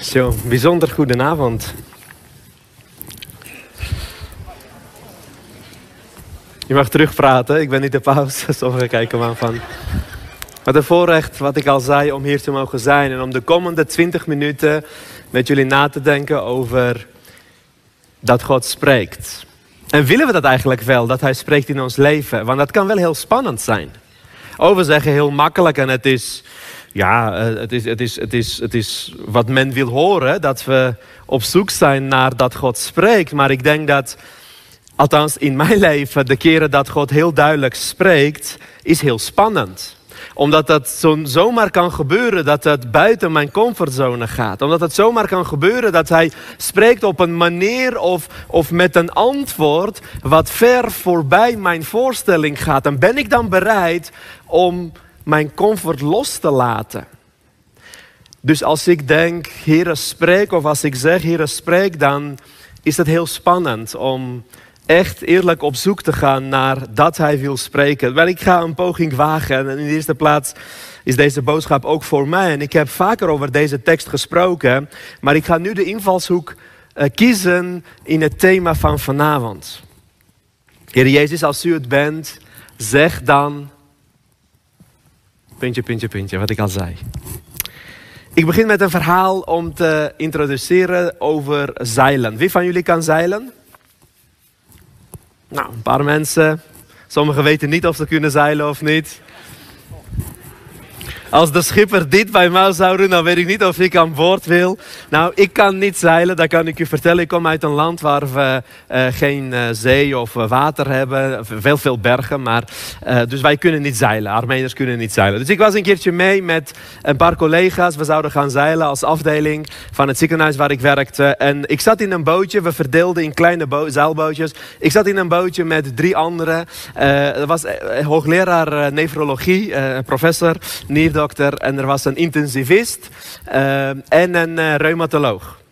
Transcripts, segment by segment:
Zo, bijzonder goedenavond. Je mag terugpraten, ik ben niet de paus. Sommigen kijken me aan van. Wat een voorrecht, wat ik al zei, om hier te mogen zijn. En om de komende 20 minuten met jullie na te denken over dat God spreekt. En willen we dat eigenlijk wel, dat Hij spreekt in ons leven? Want dat kan wel heel spannend zijn. Over zeggen heel makkelijk en het is ja, eh, het is, het, is, het, is, het is wat men wil horen, dat we op zoek zijn naar dat God spreekt. Maar ik denk dat, althans in mijn leven, de keren dat God heel duidelijk spreekt, is heel spannend omdat dat zo, zomaar kan gebeuren dat het buiten mijn comfortzone gaat. Omdat het zomaar kan gebeuren dat hij spreekt op een manier of, of met een antwoord wat ver voorbij mijn voorstelling gaat. En ben ik dan bereid om mijn comfort los te laten. Dus als ik denk, Heere spreek, of als ik zeg, Heere spreek, dan is het heel spannend om echt eerlijk op zoek te gaan naar dat Hij wil spreken. Maar ik ga een poging wagen en in de eerste plaats is deze boodschap ook voor mij. En ik heb vaker over deze tekst gesproken, maar ik ga nu de invalshoek uh, kiezen in het thema van vanavond. Heer Jezus, als u het bent, zeg dan Puntje, puntje, puntje, wat ik al zei. Ik begin met een verhaal om te introduceren over zeilen. Wie van jullie kan zeilen? Nou, een paar mensen. Sommigen weten niet of ze kunnen zeilen of niet. Als de schipper dit bij mij zou doen, dan weet ik niet of ik aan boord wil. Nou, ik kan niet zeilen, dat kan ik u vertellen. Ik kom uit een land waar we uh, geen uh, zee of water hebben. Veel, veel bergen, maar dus wij kunnen niet zeilen. Armeniërs kunnen niet zeilen. Dus ik was een keertje mee met een paar collega's. We zouden gaan zeilen als afdeling van het ziekenhuis waar ik werkte. En ik zat in een bootje, we verdeelden in kleine zeilbootjes. Ik zat in een bootje met drie anderen. er was hoogleraar nefrologie, professor Nierdok en er was een intensivist uh, en een uh, reumatoloog.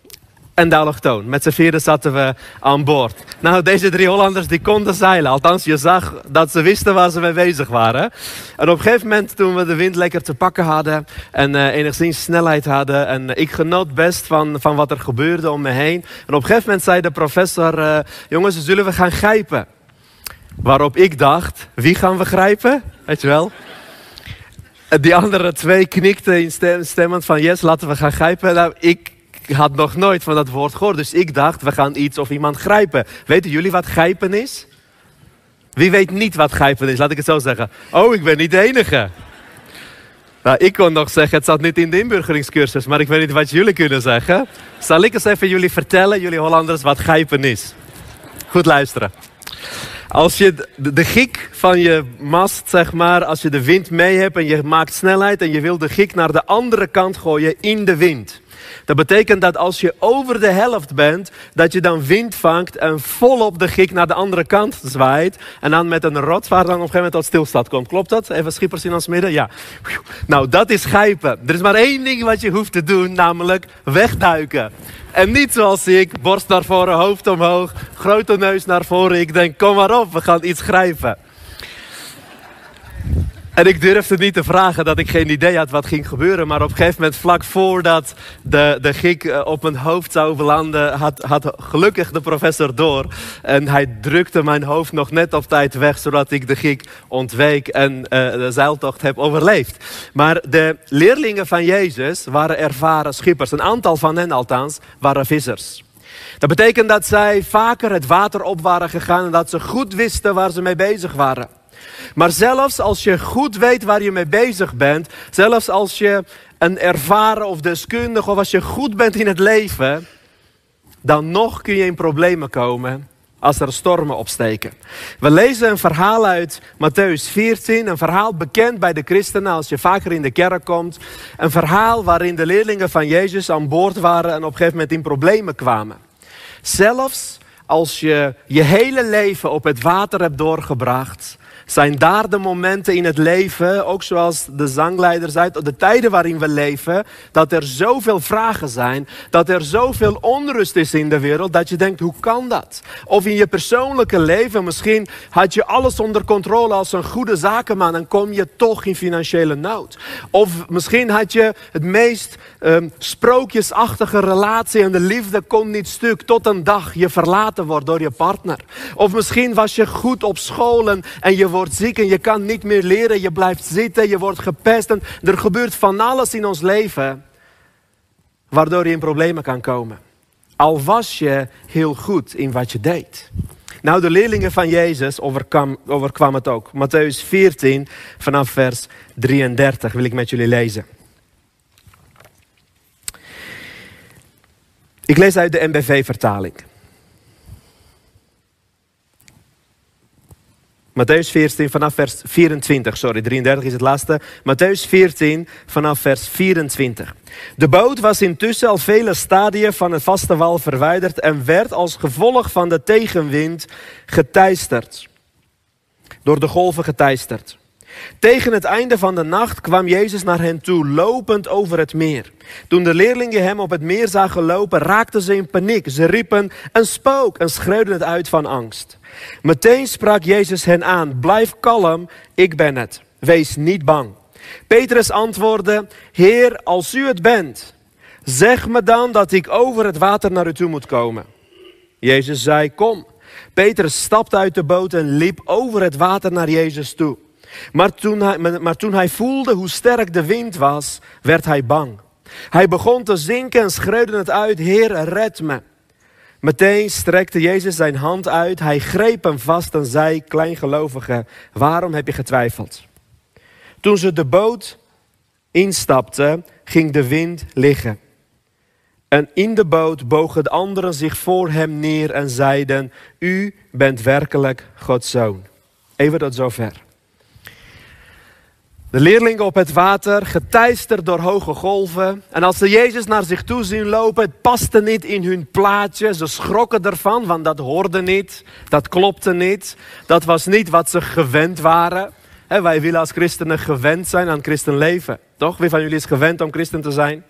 En de allochtoon. Met z'n vieren zaten we aan boord. Nou, deze drie Hollanders die konden zeilen. Althans, je zag dat ze wisten waar ze mee bezig waren. En op een gegeven moment, toen we de wind lekker te pakken hadden... en uh, enigszins snelheid hadden... en ik genoot best van, van wat er gebeurde om me heen. En op een gegeven moment zei de professor... Uh, jongens, zullen we gaan grijpen? Waarop ik dacht, wie gaan we grijpen? Weet je wel? Die andere twee knikten in stemmend van yes, laten we gaan grijpen. Nou, ik had nog nooit van dat woord gehoord. Dus ik dacht, we gaan iets of iemand grijpen. Weten jullie wat grijpen is? Wie weet niet wat grijpen is? Laat ik het zo zeggen. Oh, ik ben niet de enige. Nou, ik kon nog zeggen, het zat niet in de inburgeringscursus, maar ik weet niet wat jullie kunnen zeggen. Zal ik eens even jullie vertellen, jullie Hollanders, wat grijpen is? Goed luisteren. Als je de, gik van je mast, zeg maar, als je de wind mee hebt en je maakt snelheid en je wil de gik naar de andere kant gooien in de wind. Dat betekent dat als je over de helft bent, dat je dan wind vangt en volop de gik naar de andere kant zwaait. En dan met een rotsvaart dan op een gegeven moment tot stilstand komt. Klopt dat? Even schippers in ons midden? Ja. Nou, dat is gijpen. Er is maar één ding wat je hoeft te doen, namelijk wegduiken. En niet zoals ik, borst naar voren, hoofd omhoog, grote neus naar voren. Ik denk, kom maar op, we gaan iets grijpen. En ik durfde niet te vragen dat ik geen idee had wat ging gebeuren. Maar op een gegeven moment, vlak voordat de, de gik eh, op mijn hoofd zou belanden, had, had gelukkig de professor door. En hij drukte mijn hoofd nog net op tijd weg, zodat ik de gik ontweek en uh, de zeiltocht heb overleefd. Maar de leerlingen van Jezus waren ervaren schippers. Een aantal van hen althans waren vissers. Dat betekent dat zij vaker het water op waren gegaan en dat ze goed wisten waar ze mee bezig waren. Maar zelfs als je goed weet waar je mee bezig bent, zelfs als je een ervaren of deskundige of als je goed bent in het leven, dan nog kun je in problemen komen als er stormen opsteken. We lezen een verhaal uit Matthäus 14, een verhaal bekend bij de christenen als je vaker in de kerk komt. Een verhaal waarin de leerlingen van Jezus aan boord waren en op een gegeven moment in problemen kwamen. Zelfs als je je hele leven op het water hebt doorgebracht, Zijn daar de momenten in het leven, ook zoals de zangleider zei, de tijden waarin we leven, dat er zoveel vragen zijn, dat er zoveel onrust is in de wereld, dat je denkt, hoe kan dat? Of in je persoonlijke leven, misschien had je alles onder controle als een goede zakenman en kom je toch in financiële nood. Of misschien had je het meest um, sprookjesachtige relatie en de liefde kon niet stuk tot een dag je verlaten wordt door je partner. Of misschien was je goed op school en, en je wordt ziek en je kan niet meer leren, je blijft zitten, je wordt gepest en er gebeurt van alles in ons leven waardoor je in problemen kan komen. Al was je heel goed in wat je deed. Nou, de leerlingen van Jezus overkwam, het ook. Matthäus 14, vanaf vers 33 wil ik met jullie lezen. Ik lees uit de MBV-vertaling. Matthäus 14 vanaf vers 24, sorry, 33 is het laatste. Matthäus 14 vanaf vers 24. De boot was intussen al vele stadien van het vaste wal verwijderd en werd als gevolg van de tegenwind geteisterd. Door de golven geteisterd. Tegen het einde van de nacht kwam Jezus naar hen toe, lopend over het meer. Toen de leerlingen hem op het meer zagen lopen, raakten ze in paniek. Ze riepen een spook en schreeuwden het uit van angst. Meteen sprak Jezus hen aan: Blijf kalm, ik ben het. Wees niet bang. Petrus antwoordde: Heer, als u het bent, zeg me dan dat ik over het water naar u toe moet komen. Jezus zei: Kom. Petrus stapte uit de boot en liep over het water naar Jezus toe. Maar toen, hij, maar toen hij voelde hoe sterk de wind was, werd hij bang. Hij begon te zinken en schreeuwde het uit: Heer, red me. Meteen strekte Jezus zijn hand uit, hij greep hem vast en zei, kleingelovige, waarom heb je getwijfeld? Toen ze de boot instapten, ging de wind liggen. En in de boot bogen de anderen zich voor hem neer en zeiden, u bent werkelijk Gods zoon. Even tot zover. De leerlingen op het water, geteisterd door hoge golven. En als ze Jezus naar zich toe zien lopen, het paste niet in hun plaatje. Ze schrokken ervan, want dat hoorde niet. Dat klopte niet. Dat was niet wat ze gewend waren. wij willen als christenen gewend zijn aan christenleven. Toch? Wie van jullie is gewend om christen te zijn?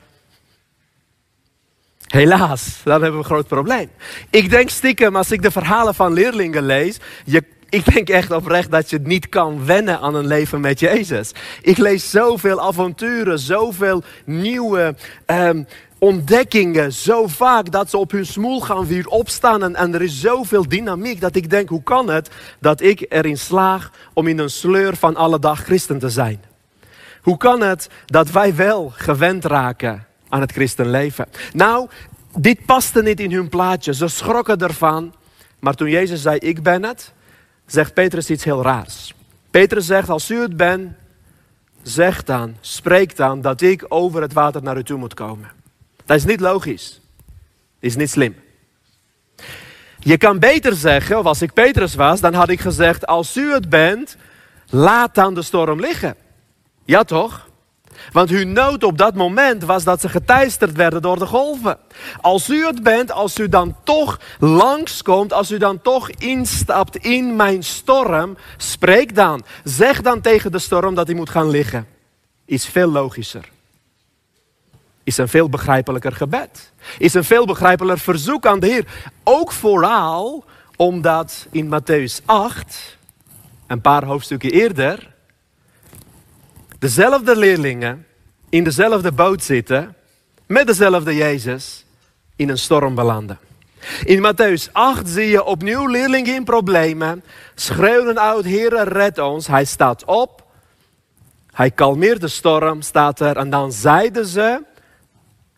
Helaas, dan hebben we een groot probleem. Ik denk stiekem, als ik de verhalen van leerlingen lees, je ik denk echt oprecht dat je niet kan wennen aan een leven met Jezus. Ik lees zoveel avonturen, zoveel nieuwe um, ontdekkingen. Zo vaak dat ze op hun smoel gaan weer opstaan. En, en er is zoveel dynamiek dat ik denk, hoe kan het dat ik erin slaag om in een sleur van alle dag christen te zijn? Hoe kan het dat wij wel gewend raken aan het christenleven? Nou, dit paste niet in hun plaatje. Ze schrokken ervan. Maar toen Jezus zei, ik ben het, zegt Petrus iets heel raars. Petrus zegt, als u het bent, zeg dan, spreek dan dat ik over het water naar u toe moet komen. Dat is niet logisch. Dat is niet slim. Je kan beter zeggen, of als ik Petrus was, dan had ik gezegd, als u het bent, laat dan de storm liggen. Ja toch? Want hun nood op dat moment was dat ze geteisterd werden door de golven. Als u het bent, als u dan toch langskomt, als u dan toch instapt in mijn storm, spreek dan. Zeg dan tegen de storm dat hij moet gaan liggen. Is veel logischer. Is een veel begrijpelijker gebed. Is een veel begrijpelijker verzoek aan de Heer. Ook vooral omdat in Matthäus 8, een paar hoofdstukken eerder, dezelfde leerlingen in dezelfde boot zitten, met dezelfde Jezus, in een storm belanden. In Matthäus 8 zie je opnieuw leerlingen in problemen, schreeuwen uit, Heere, red ons. Hij staat op, hij kalmeert de storm, staat er, en dan zeiden ze,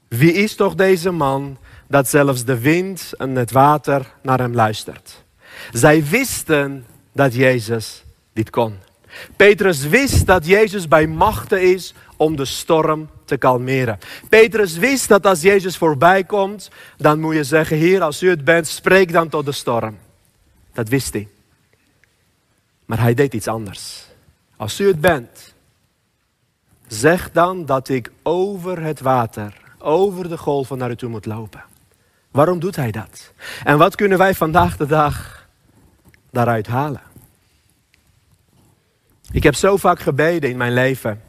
wie is toch deze man, dat zelfs de wind en het water naar hem luistert. Zij wisten dat Jezus dit kon. Petrus wist dat Jezus bij machten is om de storm te kalmeren. Petrus wist dat als Jezus voorbij komt, dan moet je zeggen, Heer, als u het bent, spreek dan tot de storm. Dat wist hij. Maar hij deed iets anders. Als u het bent, zeg dan dat ik over het water, over de golven naar u toe moet lopen. Waarom doet hij dat? En wat kunnen wij vandaag de dag daaruit halen? Ik heb zo vaak gebeden in mijn leven.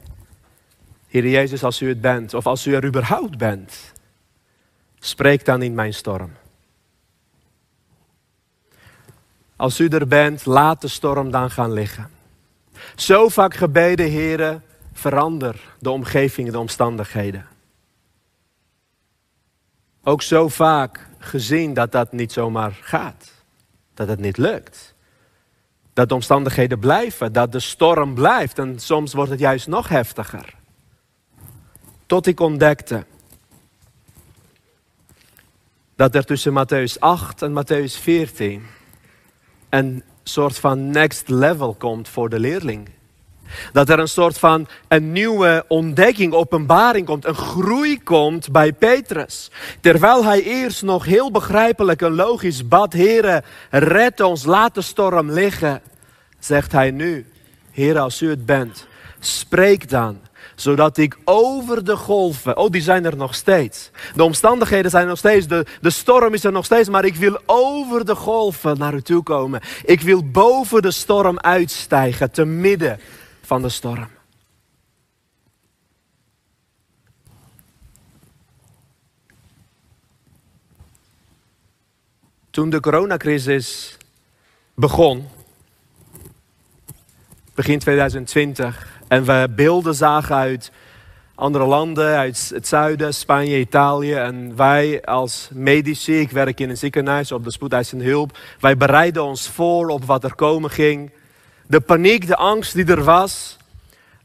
Heer Jezus, als u het bent, of als u er überhaupt bent, spreek dan in mijn storm. Als u er bent, laat de storm dan gaan liggen. Zo vaak gebeden, heren, verander de omgeving, de omstandigheden. Ook zo vaak gezien dat dat niet zomaar gaat. Dat het niet lukt. Dat de omstandigheden blijven, dat de storm blijft en soms wordt het juist nog heftiger. Tot ik ontdekte dat er tussen Matthäus 8 en Matthäus 14 een soort van next level komt voor de leerling. Dat er een soort van een nieuwe ontdekking, openbaring komt, een groei komt bij Petrus. Terwijl hij eerst nog heel begrijpelijk en logisch bad, Heere, red ons, laat de storm liggen. Zegt hij nu, Heere, als u het bent, spreek dan zodat ik over de golven, oh die zijn er nog steeds. De omstandigheden zijn nog steeds, de, de storm is er nog steeds, maar ik wil over de golven naar u toe komen. Ik wil boven de storm uitstijgen, te midden van de storm. Toen de coronacrisis begon, begin 2020, en we beelden zagen uit andere landen, uit het zuiden, Spanje, Italië. En wij als medici, ik werk in een ziekenhuis op de spoedeisende hulp. Wij bereiden ons voor op wat er komen ging. De paniek, de angst die er was.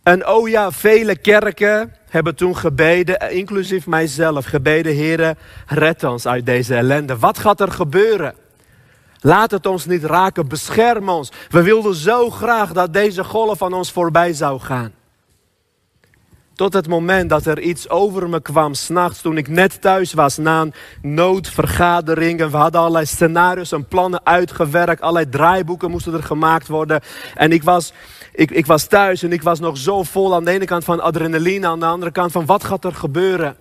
En oh ja, vele kerken hebben toen gebeden, inclusief mijzelf, gebeden, heren, red ons uit deze ellende. Wat gaat er gebeuren? Laat het ons niet raken, bescherm ons. We wilden zo graag dat deze golf van ons voorbij zou gaan. Tot het moment dat er iets over me kwam, s'nachts toen ik net thuis was na een noodvergadering. We hadden allerlei scenario's en plannen uitgewerkt. Allerlei draaiboeken moesten er gemaakt worden. En ik was, ik, ik was thuis en ik was nog zo vol aan de ene kant van adrenaline, aan de andere kant van wat gaat er gebeuren.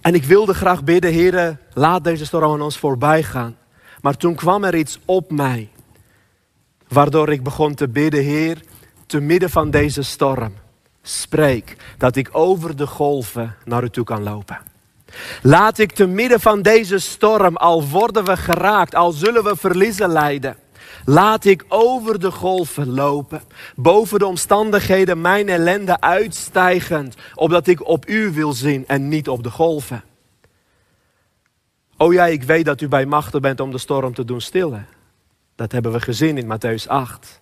En ik wilde graag bidden, heren, laat deze storm aan ons voorbij gaan. Maar toen kwam er iets op mij, waardoor ik begon te bidden, Heer, te midden van deze storm, spreek dat ik over de golven naar u toe kan lopen. Laat ik te midden van deze storm, al worden we geraakt, al zullen we verliezen lijden. Laat ik over de golven lopen, boven de omstandigheden mijn ellende uitstijgend, opdat ik op u wil zien en niet op de golven. Oh ja, ik weet dat u bij machten bent om de storm te doen stillen. Dat hebben we gezien in Matthäus 8.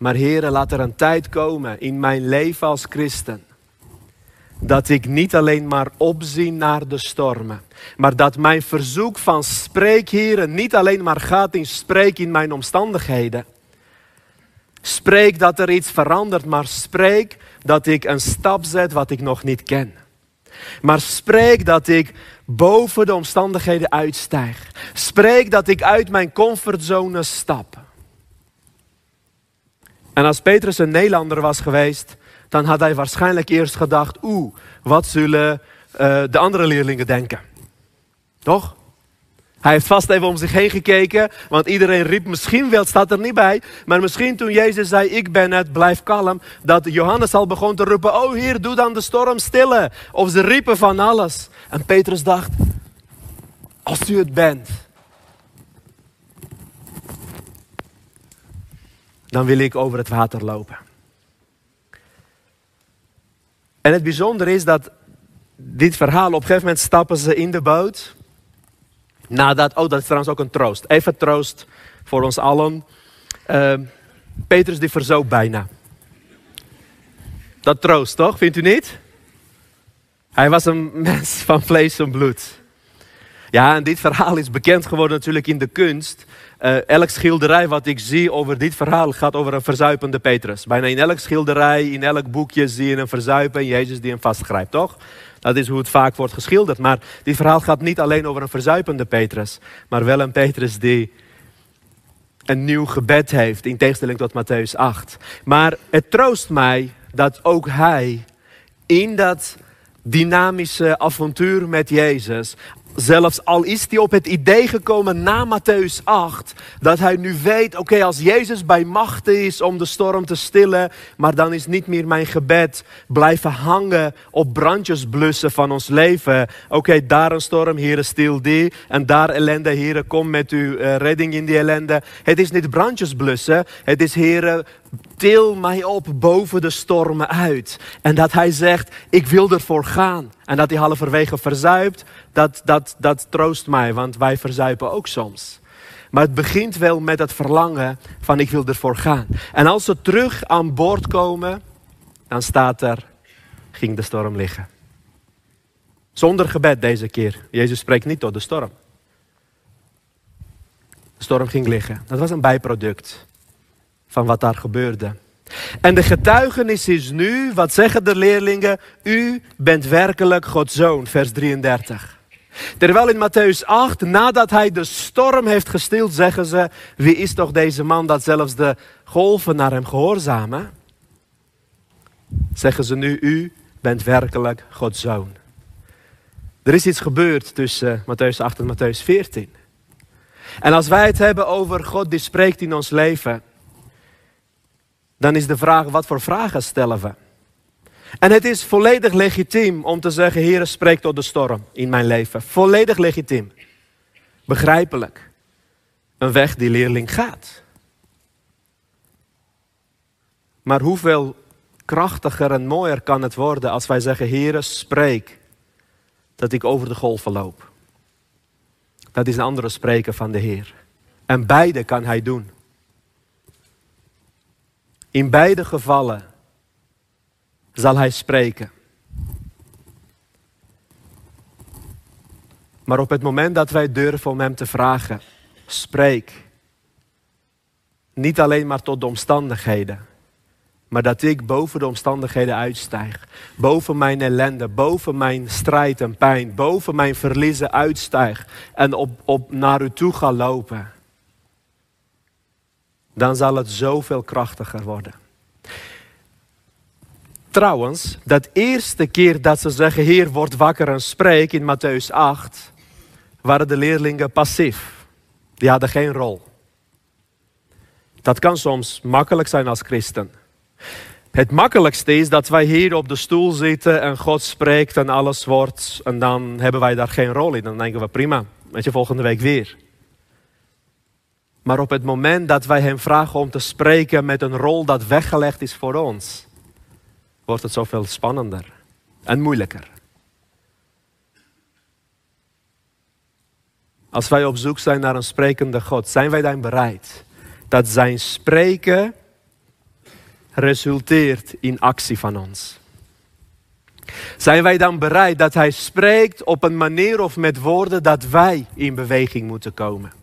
Maar heren, laat er een tijd komen in mijn leven als christen. Dat ik niet alleen maar opzie naar de stormen. Maar dat mijn verzoek van spreek, heren, niet alleen maar gaat in spreek in mijn omstandigheden. Spreek dat er iets verandert, maar spreek dat ik een stap zet wat ik nog niet ken. Maar spreek dat ik boven de omstandigheden uitstijg. Spreek dat ik uit mijn comfortzone stap. En als Petrus een Nederlander was geweest, dan had hij waarschijnlijk eerst gedacht: oeh, wat zullen uh, de andere leerlingen denken? Toch? Hij heeft vast even om zich heen gekeken, want iedereen riep misschien wel, staat er niet bij, maar misschien toen Jezus zei, ik ben het, blijf kalm, dat Johannes al begon te roepen, oh Heer, doe dan de storm stillen. Of ze riepen van alles. En Petrus dacht, als u het bent, dan wil ik over het water lopen. En het bijzondere is dat dit verhaal, op een gegeven moment stappen ze in de boot. Nadat, oh dat is trouwens ook een troost. Even troost voor ons allen. Uh, Petrus die verzoop bijna. Dat troost toch, vindt u niet? Hij was een mens van vlees en bloed. Ja, en dit verhaal is bekend geworden natuurlijk in de kunst. Uh, elk schilderij wat ik zie over dit verhaal gaat over een verzuipende Petrus. Bijna in elk schilderij, in elk boekje zie je een verzuipen en Jezus die hem vastgrijpt, toch? Dat is hoe het vaak wordt geschilderd. Maar dit verhaal gaat niet alleen over een verzuipende Petrus, maar wel een Petrus die een nieuw gebed heeft, in tegenstelling tot Matthäus 8. Maar het troost mij dat ook hij in dat dynamische avontuur met Jezus Zelfs al is hij op het idee gekomen na Matthäus 8, dat hij nu weet, oké, als Jezus bij macht is om de storm te stillen, maar dan is niet meer mijn gebed blijven hangen op brandjes blussen van ons leven. Oké, daar een storm, hier stil die, en daar ellende, Heer, kom met uw uh, redding in die ellende. Het is niet brandjes blussen, het is Heer, til mij op boven de stormen uit. En dat hij zegt, ik wil ervoor gaan. En dat hij halverwege verzuipt, dat, dat, dat troost mij, want wij verzuipen ook soms. Maar het begint wel met het verlangen van ik wil ervoor gaan. En als ze terug aan boord komen, dan staat er, ging de storm liggen. Zonder gebed deze keer. Jezus spreekt niet tot de storm. De storm ging liggen. Dat was een bijproduct van wat daar gebeurde. En de getuigenis is nu, wat zeggen de leerlingen? U bent werkelijk Gods zoon, vers 33. Terwijl in Matthäus 8, nadat hij de storm heeft gestild, zeggen ze: Wie is toch deze man dat zelfs de golven naar hem gehoorzamen? Zeggen ze nu: U bent werkelijk Gods zoon. Er is iets gebeurd tussen Matthäus 8 en Matthäus 14. En als wij het hebben over God die spreekt in ons leven, dan is de vraag, wat voor vragen stellen we? En het is volledig legitiem om te zeggen, Heer, spreek tot de storm in mijn leven. Volledig legitiem. Begrijpelijk. Een weg die leerling gaat. Maar hoeveel krachtiger en mooier kan het worden als wij zeggen, Heer, spreek dat ik over de golven loop. Dat is een andere spreken van de Heer. En beide kan Hij doen. In beide gevallen zal Hij spreken. Maar op het moment dat wij durven om Hem te vragen, spreek. Niet alleen maar tot de omstandigheden, maar dat ik boven de omstandigheden uitstijg. Boven mijn ellende, boven mijn strijd en pijn, boven mijn verliezen uitstijg en op, op naar u toe ga lopen dan zal het zoveel krachtiger worden. Trouwens, dat eerste keer dat ze zeggen, Heer, word wakker en spreek in Matthäus 8, waren de leerlingen passief. Die hadden geen rol. Dat kan soms makkelijk zijn als christen. Het makkelijkste is dat wij hier op de stoel zitten en God spreekt en alles wordt. En dan hebben wij daar geen rol in. Dan denken we prima, weet je, volgende week weer. Maar op het moment dat wij Hem vragen om te spreken met een rol dat weggelegd is voor ons, wordt het zoveel spannender en moeilijker. Als wij op zoek zijn naar een sprekende God, zijn wij dan bereid dat Zijn spreken resulteert in actie van ons? Zijn wij dan bereid dat Hij spreekt op een manier of met woorden dat wij in beweging moeten komen?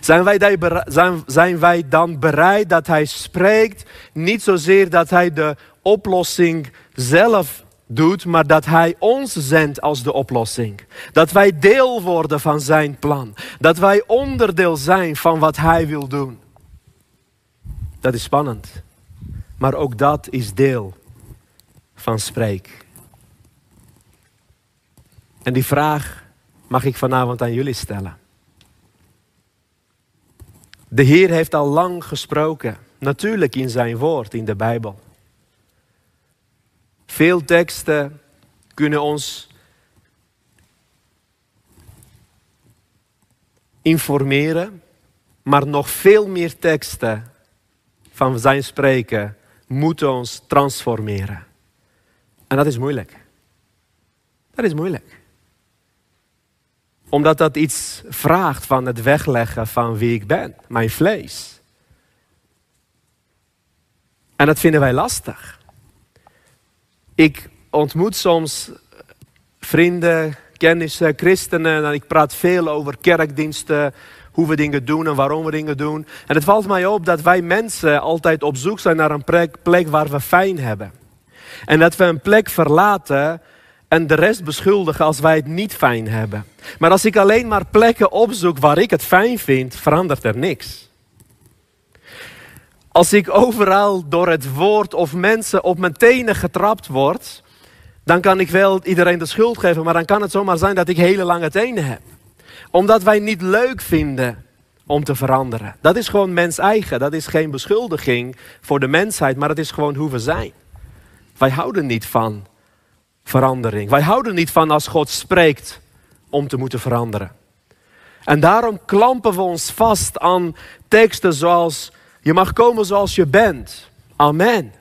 Zijn wij, zijn, zijn wij dan bereid dat Hij spreekt, niet zozeer dat Hij de oplossing zelf doet, maar dat Hij ons zendt als de oplossing. Dat wij deel worden van Zijn plan. Dat wij onderdeel zijn van wat Hij wil doen. Dat is spannend. Maar ook dat is deel van spreek. En die vraag mag ik vanavond aan jullie stellen. De Heer heeft al lang gesproken, natuurlijk in zijn woord, in de Bijbel. Veel teksten kunnen ons informeren, maar nog veel meer teksten van zijn spreken moeten ons transformeren. En dat is moeilijk. Dat is moeilijk omdat dat iets vraagt van het wegleggen van wie ik ben, mijn vlees. En dat vinden wij lastig. Ik ontmoet soms vrienden, kennissen, christenen en ik praat veel over kerkdiensten, hoe we dingen doen en waarom we dingen doen. En het valt mij op dat wij mensen altijd op zoek zijn naar een plek, plek waar we fijn hebben. En dat we een plek verlaten en de rest beschuldigen als wij het niet fijn hebben. Maar als ik alleen maar plekken opzoek waar ik het fijn vind, verandert er niks. Als ik overal door het woord of mensen op mijn tenen getrapt word, dan kan ik wel iedereen de schuld geven, maar dan kan het zomaar zijn dat ik hele lange tenen heb. Omdat wij niet leuk vinden om te veranderen. Dat is gewoon mens eigen. Dat is geen beschuldiging voor de mensheid, maar het is gewoon hoe we zijn. Wij houden niet van verandering. Wij houden niet van als God spreekt om te moeten veranderen. En daarom klampen we ons vast aan teksten zoals: Je mag komen zoals je bent. Amen.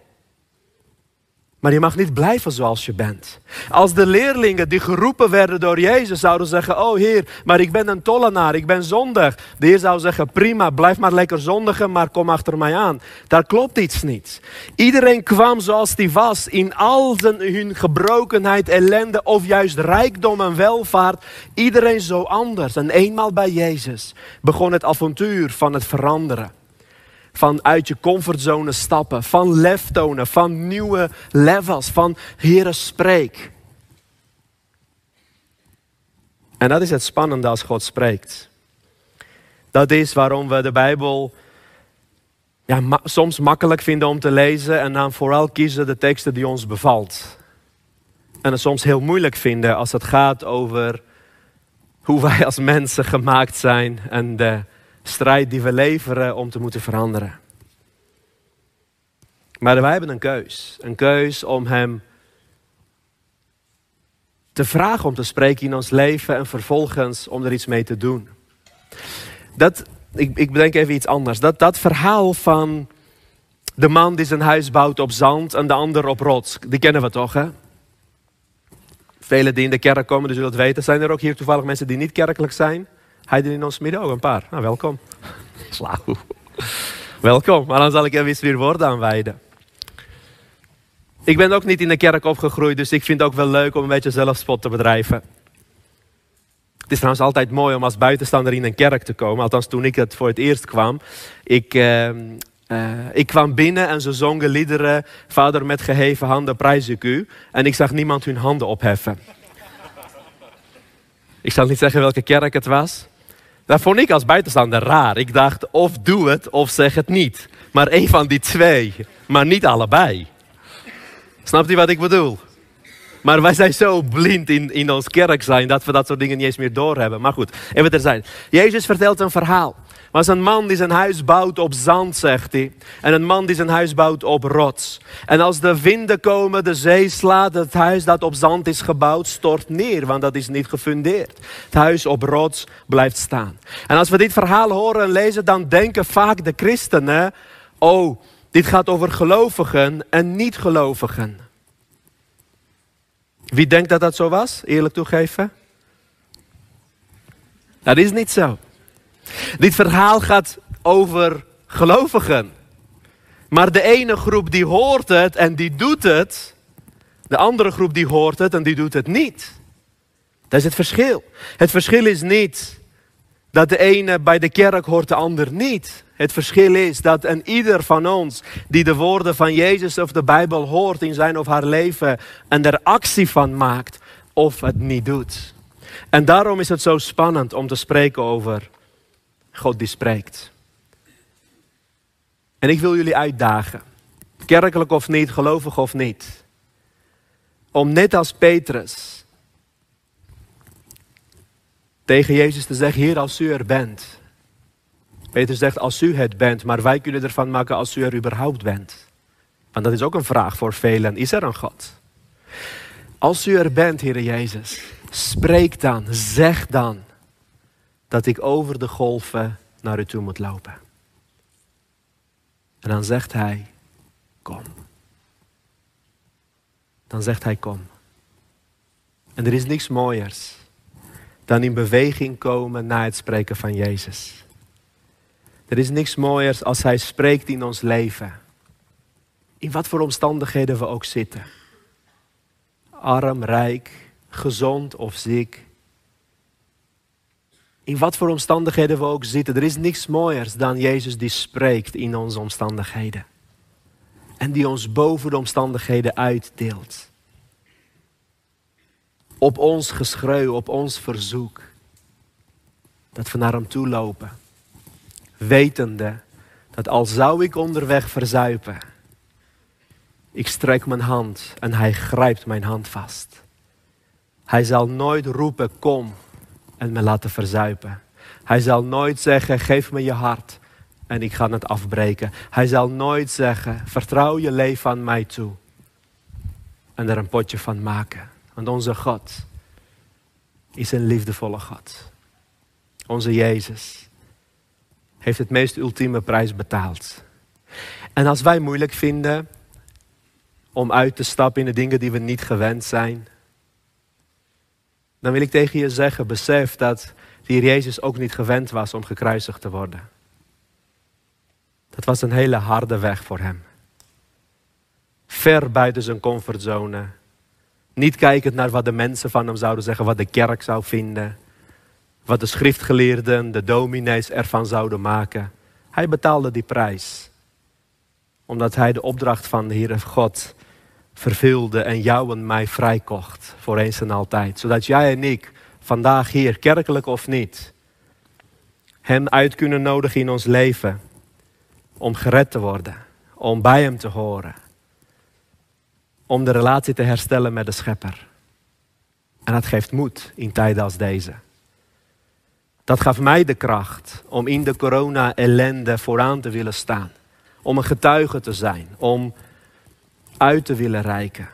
Maar je mag niet blijven zoals je bent. Als de leerlingen die geroepen werden door Jezus zouden zeggen: Oh Heer, maar ik ben een tollenaar, ik ben zondig. De Heer zou zeggen: Prima, blijf maar lekker zondigen, maar kom achter mij aan. Daar klopt iets niet. Iedereen kwam zoals die was, in al zijn, hun gebrokenheid, ellende of juist rijkdom en welvaart. Iedereen zo anders. En eenmaal bij Jezus begon het avontuur van het veranderen van uit je comfortzone stappen, van lef tonen, van nieuwe levels, van Heere spreek. En dat is het spannende als God spreekt. Dat is waarom we de Bijbel ja, soms makkelijk vinden om te lezen en dan vooral kiezen de teksten die ons bevalt. En het soms heel moeilijk vinden als het gaat over hoe wij als mensen gemaakt zijn en de strijd die we leveren om te moeten veranderen. Maar wij hebben een keus. Een keus om Hem te vragen om te spreken in ons leven en vervolgens om er iets mee te doen. Dat, ik, ik bedenk even iets anders. Dat, dat verhaal van de man die zijn huis bouwt op zand en de ander op rots, die kennen we toch, hè? Velen die in de kerk komen, die zullen het weten. Zijn er ook hier toevallig mensen die niet kerkelijk zijn? Hij in ons midden ook een paar. Nou, welkom. Slauw. Welkom, maar dan zal ik even weer woorden aanwijden. Ik ben ook niet in de kerk opgegroeid, dus ik vind het ook wel leuk om een beetje zelfspot te bedrijven. Het is trouwens altijd mooi om als buitenstaander in een kerk te komen. Althans, toen ik het voor het eerst kwam. Ik, uh, ik kwam binnen en ze zongen liederen. Vader, met geheven handen prijs ik u. En ik zag niemand hun handen opheffen. ik zal niet zeggen welke kerk het was. Dat vond ik als buitenstaander raar. Ik dacht, of doe het of zeg het niet. Maar één van die twee, maar niet allebei. Snapt u wat ik bedoel? Maar wij zijn zo blind in, in ons kerk zijn dat we dat soort dingen niet eens meer doorhebben. Maar goed, even er zijn. Jezus vertelt een verhaal. Was een man die zijn huis bouwt op zand, zegt hij. En een man die zijn huis bouwt op rots. En als de winden komen, de zee slaat, het huis dat op zand is gebouwd, stort neer, want dat is niet gefundeerd. Het huis op rots blijft staan. En als we dit verhaal horen en lezen, dan denken vaak de christenen, oh, dit gaat over gelovigen en niet-gelovigen. Wie denkt dat dat zo was? Eerlijk toegeven. Dat is niet zo. Dit verhaal gaat over gelovigen. Maar de ene groep die hoort het en die doet het. De andere groep die hoort het en die doet het niet. Dat is het verschil. Het verschil is niet dat de ene bij de kerk hoort, de ander niet. Het verschil is dat een ieder van ons die de woorden van Jezus of de Bijbel hoort in zijn of haar leven en er actie van maakt of het niet doet. En daarom is het zo spannend om te spreken over God die spreekt. En ik wil jullie uitdagen, kerkelijk of niet, gelovig of niet, om net als Petrus tegen Jezus te zeggen, Heer, als u er bent. Petrus zegt, als u het bent, maar wij kunnen ervan maken als u er überhaupt bent. Want dat is ook een vraag voor velen. Is er een God? Als u er bent, Heer Jezus, spreek dan, zeg dan dat ik over de golven naar u toe moet lopen. En dan zegt hij, kom. Dan zegt hij, kom. En er is niks mooiers dan in beweging komen na het spreken van Jezus. Er is niks mooiers als Hij spreekt in ons leven. In wat voor omstandigheden we ook zitten. Arm, rijk, gezond of ziek. In wat voor omstandigheden we ook zitten. Er is niks mooiers dan Jezus die spreekt in onze omstandigheden. En die ons boven de omstandigheden uitdeelt op ons geschreeuw, op ons verzoek. Dat we naar hem toe lopen. Wetende dat al zou ik onderweg verzuipen, Ik strek mijn hand en hij grijpt mijn hand vast. Hij zal nooit roepen, kom en me laten verzuipen. Hij zal nooit zeggen, geef me je hart en ik ga het afbreken. Hij zal nooit zeggen, vertrouw je leven aan mij toe en er een potje van maken. Want onze God is een liefdevolle God. Onze Jezus heeft het meest ultieme prijs betaald. En als wij moeilijk vinden om uit te stappen in de dingen die we niet gewend zijn, dan wil ik tegen je zeggen, besef dat de Heer Jezus ook niet gewend was om gekruisigd te worden. Dat was een hele harde weg voor hem. Ver buiten zijn comfortzone. Niet kijkend naar wat de mensen van hem zouden zeggen, wat de kerk zou vinden. Wat de schriftgeleerden, de dominees ervan zouden maken. Hij betaalde die prijs. Omdat hij de opdracht van de Heere God vervulde en jou en mij vrijkocht voor eens en altijd. Zodat jij en ik vandaag hier, kerkelijk of niet, Hem uit kunnen nodigen in ons leven om gered te worden, om bij Hem te horen, om de relatie te herstellen met de Schepper. En dat geeft moed in tijden als deze. Dat gaf mij de kracht om in de corona-ellende vooraan te willen staan. Om een getuige te zijn, om uit te willen reiken.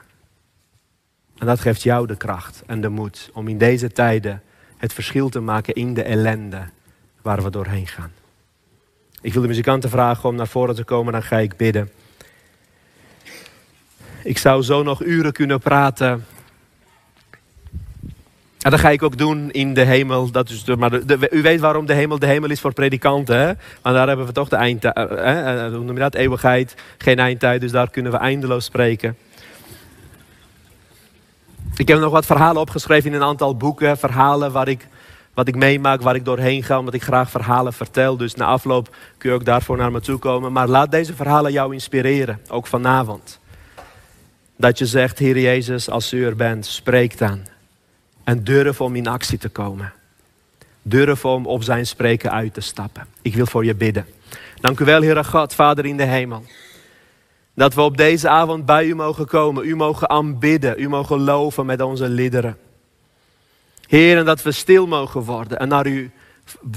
En dat geeft jou de kracht en de moed om in deze tijden het verschil te maken in de ellende waar we doorheen gaan. Ik wil de muzikanten vragen om naar voren te komen, dan ga ik bidden. Ik zou zo nog uren kunnen praten. En dat ga ik ook doen in de hemel. Dat is maar u weet waarom de hemel de hemel is voor predikanten. Hè? Want daar hebben we toch de eindtijd. Eh, hoe noem je dat? Eeuwigheid, geen eindtijd. Dus daar kunnen we eindeloos spreken. Ik heb nog wat verhalen opgeschreven in een aantal boeken. Verhalen waar ik, wat ik meemaak, waar ik doorheen ga. Omdat ik graag verhalen vertel. Dus na afloop kun je ook daarvoor naar me toe komen. Maar laat deze verhalen jou inspireren. Ook vanavond. Dat je zegt, Heer Jezus, als u er bent, spreek dan. En durf om in actie te komen. Durf om op zijn spreken uit te stappen. Ik wil voor je bidden. Dank u wel, Heere God, Vader in de hemel. Dat we op deze avond bij u mogen komen. U mogen aanbidden. U mogen loven met onze liederen. Heer, en dat we stil mogen worden en naar uw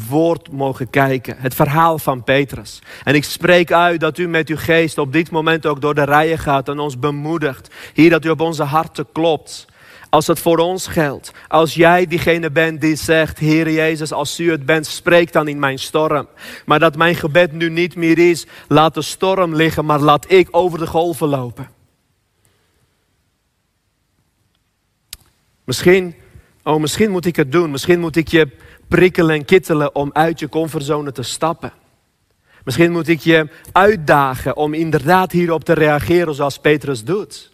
woord mogen kijken. Het verhaal van Petrus. En ik spreek uit dat u met uw geest op dit moment ook door de rijen gaat en ons bemoedigt. Hier dat u op onze harten klopt. Als het voor ons geldt. Als jij diegene bent die zegt, Heer Jezus, als u het bent, spreek dan in mijn storm. Maar dat mijn gebed nu niet meer is, laat de storm liggen, maar laat ik over de golven lopen. Misschien, oh misschien moet ik het doen. Misschien moet ik je prikkelen en kittelen om uit je comfortzone te stappen. Misschien moet ik je uitdagen om inderdaad hierop te reageren zoals Petrus doet.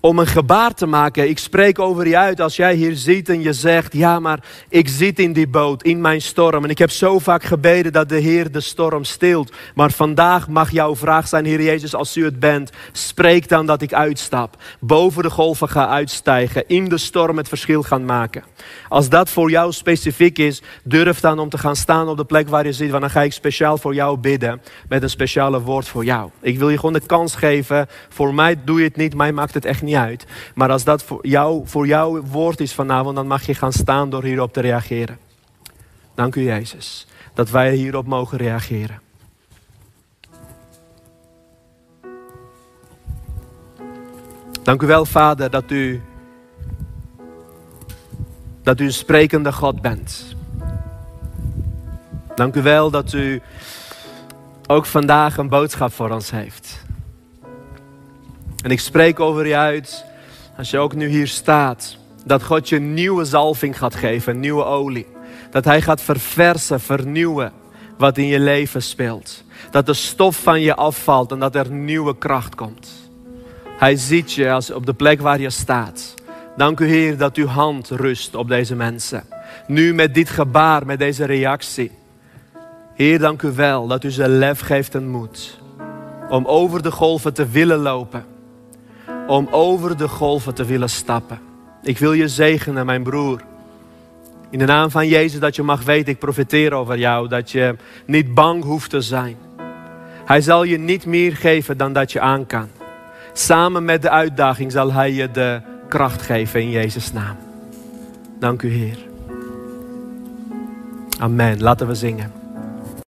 Om een gebaar te maken. Ik spreek over je uit als jij hier ziet en je zegt, ja maar ik zit in die boot, in mijn storm. En ik heb zo vaak gebeden dat de Heer de storm stilt. Maar vandaag mag jouw vraag zijn, Heer Jezus, als u het bent, spreek dan dat ik uitstap. Boven de golven ga uitstijgen, in de storm het verschil gaan maken. Als dat voor jou specifiek is, durf dan om te gaan staan op de plek waar je zit. Want dan ga ik speciaal voor jou bidden met een speciale woord voor jou. Ik wil je gewoon de kans geven. Voor mij doe je het niet, mij maakt het echt niet uit. Maar als dat voor jou, voor jou woord is vanavond, dan mag je gaan staan door hierop te reageren. Dank u Jezus, dat wij hierop mogen reageren. Dank u wel, Vader, dat u, dat u een sprekende God bent. Dank u wel dat u ook vandaag een boodschap voor ons heeft. En ik spreek over je uit, als je ook nu hier staat, dat God je nieuwe zalving gaat geven, nieuwe olie. Dat Hij gaat verversen, vernieuwen wat in je leven speelt. Dat de stof van je afvalt en dat er nieuwe kracht komt. Hij ziet je als op de plek waar je staat. Dank u Heer dat uw hand rust op deze mensen. Nu met dit gebaar, met deze reactie. Heer, dank u wel dat u ze lef geeft en moed. Om over de golven te willen lopen om over de golven te willen stappen. Ik wil je zegenen, mijn broer. In de naam van Jezus dat je mag weten, ik profiteer over jou, dat je niet bang hoeft te zijn. Hij zal je niet meer geven dan dat je aankan. Samen met de uitdaging zal Hij je de kracht geven in Jezus' naam. Dank u Heer. Amen. Laten we zingen.